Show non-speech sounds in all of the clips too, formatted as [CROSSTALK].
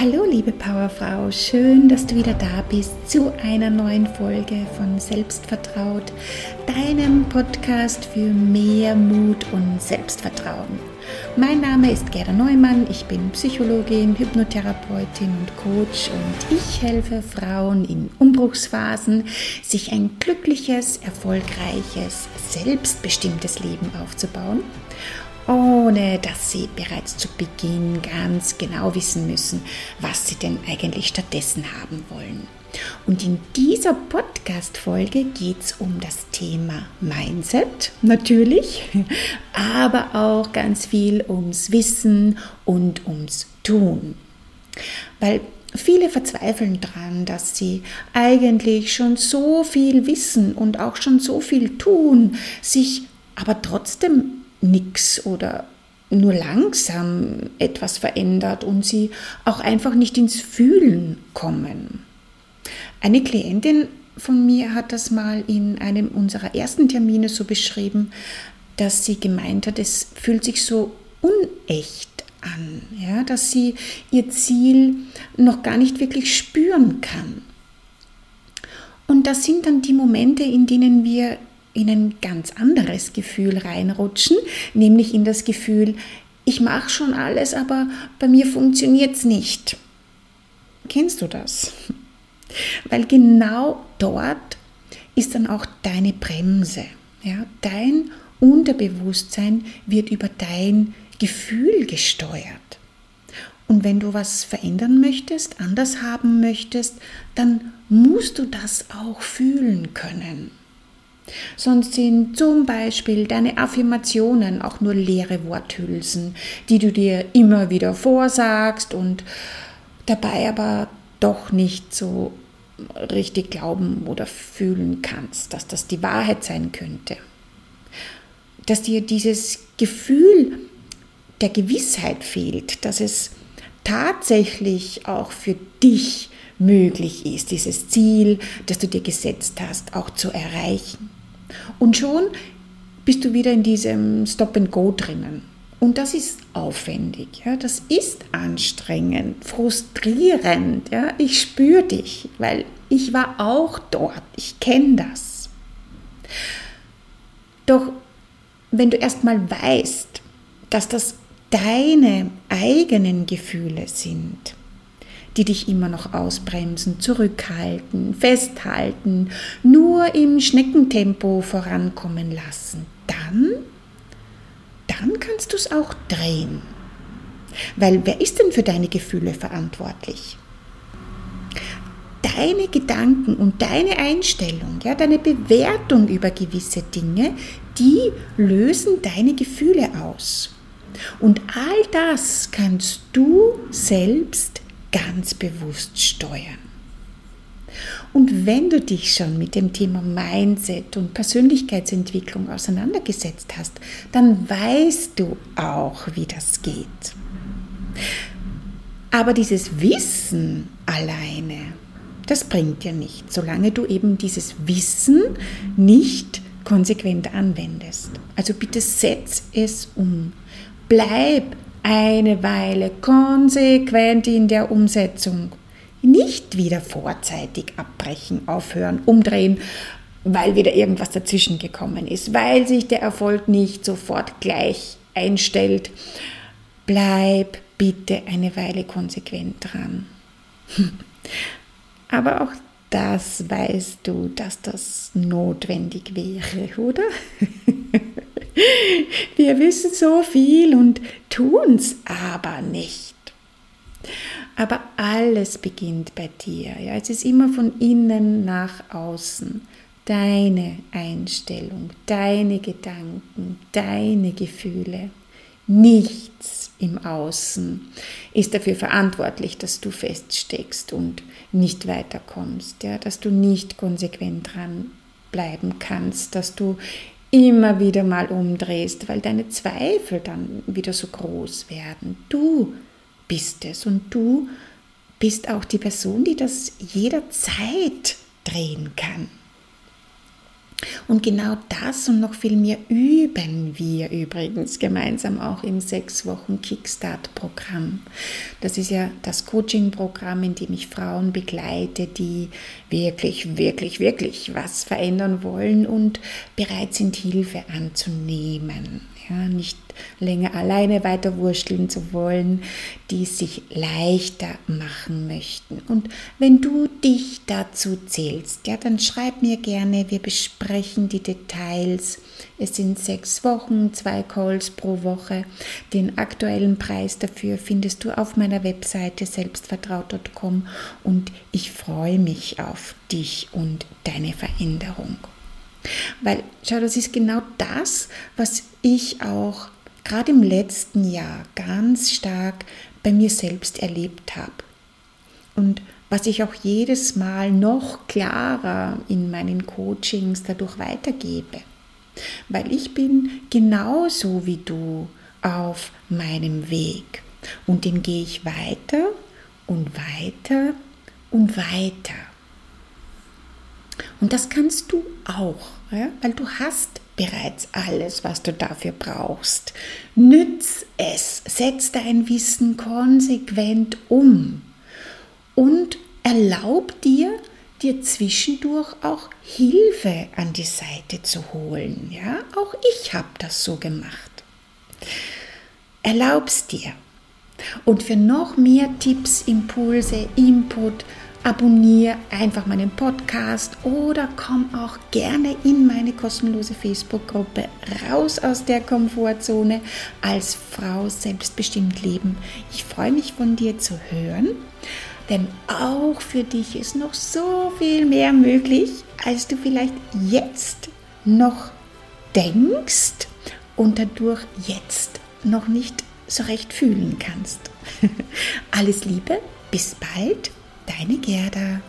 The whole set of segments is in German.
Hallo liebe Powerfrau, schön, dass du wieder da bist zu einer neuen Folge von Selbstvertraut, deinem Podcast für mehr Mut und Selbstvertrauen. Mein Name ist Gerda Neumann, ich bin Psychologin, Hypnotherapeutin und Coach und ich helfe Frauen in Umbruchsphasen, sich ein glückliches, erfolgreiches, selbstbestimmtes Leben aufzubauen ohne dass sie bereits zu Beginn ganz genau wissen müssen, was sie denn eigentlich stattdessen haben wollen. Und in dieser Podcast-Folge geht es um das Thema Mindset, natürlich, [LAUGHS] aber auch ganz viel ums Wissen und ums Tun. Weil viele verzweifeln daran, dass sie eigentlich schon so viel wissen und auch schon so viel tun, sich aber trotzdem nichts oder nur langsam etwas verändert und sie auch einfach nicht ins Fühlen kommen. Eine Klientin von mir hat das mal in einem unserer ersten Termine so beschrieben, dass sie gemeint hat, es fühlt sich so unecht an, ja, dass sie ihr Ziel noch gar nicht wirklich spüren kann. Und das sind dann die Momente, in denen wir in ein ganz anderes Gefühl reinrutschen, nämlich in das Gefühl, ich mache schon alles, aber bei mir funktioniert es nicht. Kennst du das? Weil genau dort ist dann auch deine Bremse. Ja? Dein Unterbewusstsein wird über dein Gefühl gesteuert. Und wenn du was verändern möchtest, anders haben möchtest, dann musst du das auch fühlen können. Sonst sind zum Beispiel deine Affirmationen auch nur leere Worthülsen, die du dir immer wieder vorsagst und dabei aber doch nicht so richtig glauben oder fühlen kannst, dass das die Wahrheit sein könnte. Dass dir dieses Gefühl der Gewissheit fehlt, dass es tatsächlich auch für dich möglich ist, dieses Ziel, das du dir gesetzt hast, auch zu erreichen. Und schon bist du wieder in diesem Stop and Go drinnen. Und das ist aufwendig, ja, das ist anstrengend, frustrierend. Ja. Ich spüre dich, weil ich war auch dort, ich kenne das. Doch wenn du erstmal weißt, dass das deine eigenen Gefühle sind, die dich immer noch ausbremsen, zurückhalten, festhalten, nur im Schneckentempo vorankommen lassen, dann, dann kannst du es auch drehen. Weil wer ist denn für deine Gefühle verantwortlich? Deine Gedanken und deine Einstellung, ja, deine Bewertung über gewisse Dinge, die lösen deine Gefühle aus. Und all das kannst du selbst ganz bewusst steuern. Und wenn du dich schon mit dem Thema Mindset und Persönlichkeitsentwicklung auseinandergesetzt hast, dann weißt du auch, wie das geht. Aber dieses Wissen alleine, das bringt dir nicht, solange du eben dieses Wissen nicht konsequent anwendest. Also bitte setz es um. Bleib eine Weile konsequent in der Umsetzung. Nicht wieder vorzeitig abbrechen, aufhören, umdrehen, weil wieder irgendwas dazwischen gekommen ist, weil sich der Erfolg nicht sofort gleich einstellt. Bleib bitte eine Weile konsequent dran. [LAUGHS] Aber auch das weißt du, dass das notwendig wäre, oder? [LAUGHS] [LAUGHS] Wir wissen so viel und tun es aber nicht. Aber alles beginnt bei dir. Ja? Es ist immer von innen nach außen. Deine Einstellung, deine Gedanken, deine Gefühle. Nichts im Außen ist dafür verantwortlich, dass du feststeckst und nicht weiterkommst, ja? dass du nicht konsequent dran bleiben kannst, dass du immer wieder mal umdrehst, weil deine Zweifel dann wieder so groß werden. Du bist es und du bist auch die Person, die das jederzeit drehen kann. Und genau das und noch viel mehr üben wir übrigens gemeinsam auch im sechs Wochen Kickstart-Programm. Das ist ja das Coaching-Programm, in dem ich Frauen begleite, die wirklich, wirklich, wirklich was verändern wollen und bereit sind, Hilfe anzunehmen. Ja, nicht länger alleine weiter wursteln zu wollen, die sich leichter machen möchten. Und wenn du dich dazu zählst, ja, dann schreib mir gerne, wir besprechen die Details. Es sind sechs Wochen, zwei Calls pro Woche. Den aktuellen Preis dafür findest du auf meiner Webseite selbstvertraut.com und ich freue mich auf dich und deine Veränderung. Weil, schau, das ist genau das, was ich auch gerade im letzten Jahr ganz stark bei mir selbst erlebt habe. Und was ich auch jedes Mal noch klarer in meinen Coachings dadurch weitergebe. Weil ich bin genauso wie du auf meinem Weg. Und den gehe ich weiter und weiter und weiter. Und das kannst du auch, ja? weil du hast bereits alles, was du dafür brauchst. Nütz es, setz dein Wissen konsequent um und erlaub dir, dir zwischendurch auch Hilfe an die Seite zu holen. Ja, auch ich habe das so gemacht. Erlaub's dir. Und für noch mehr Tipps, Impulse, Input, abonniere einfach meinen Podcast oder komm auch gerne in meine kostenlose Facebook-Gruppe raus aus der Komfortzone als Frau selbstbestimmt leben. Ich freue mich von dir zu hören, denn auch für dich ist noch so viel mehr möglich, als du vielleicht jetzt noch denkst und dadurch jetzt noch nicht so recht fühlen kannst. [LAUGHS] Alles Liebe, bis bald Deine Gerda.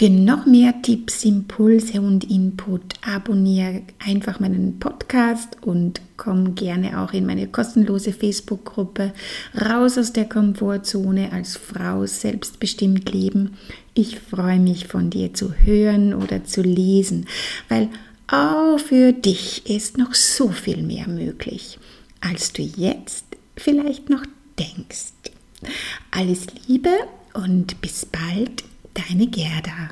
Für noch mehr Tipps, Impulse und Input abonniere einfach meinen Podcast und komm gerne auch in meine kostenlose Facebook-Gruppe Raus aus der Komfortzone als Frau selbstbestimmt leben. Ich freue mich von dir zu hören oder zu lesen, weil auch für dich ist noch so viel mehr möglich, als du jetzt vielleicht noch denkst. Alles Liebe und bis bald, deine Gerda.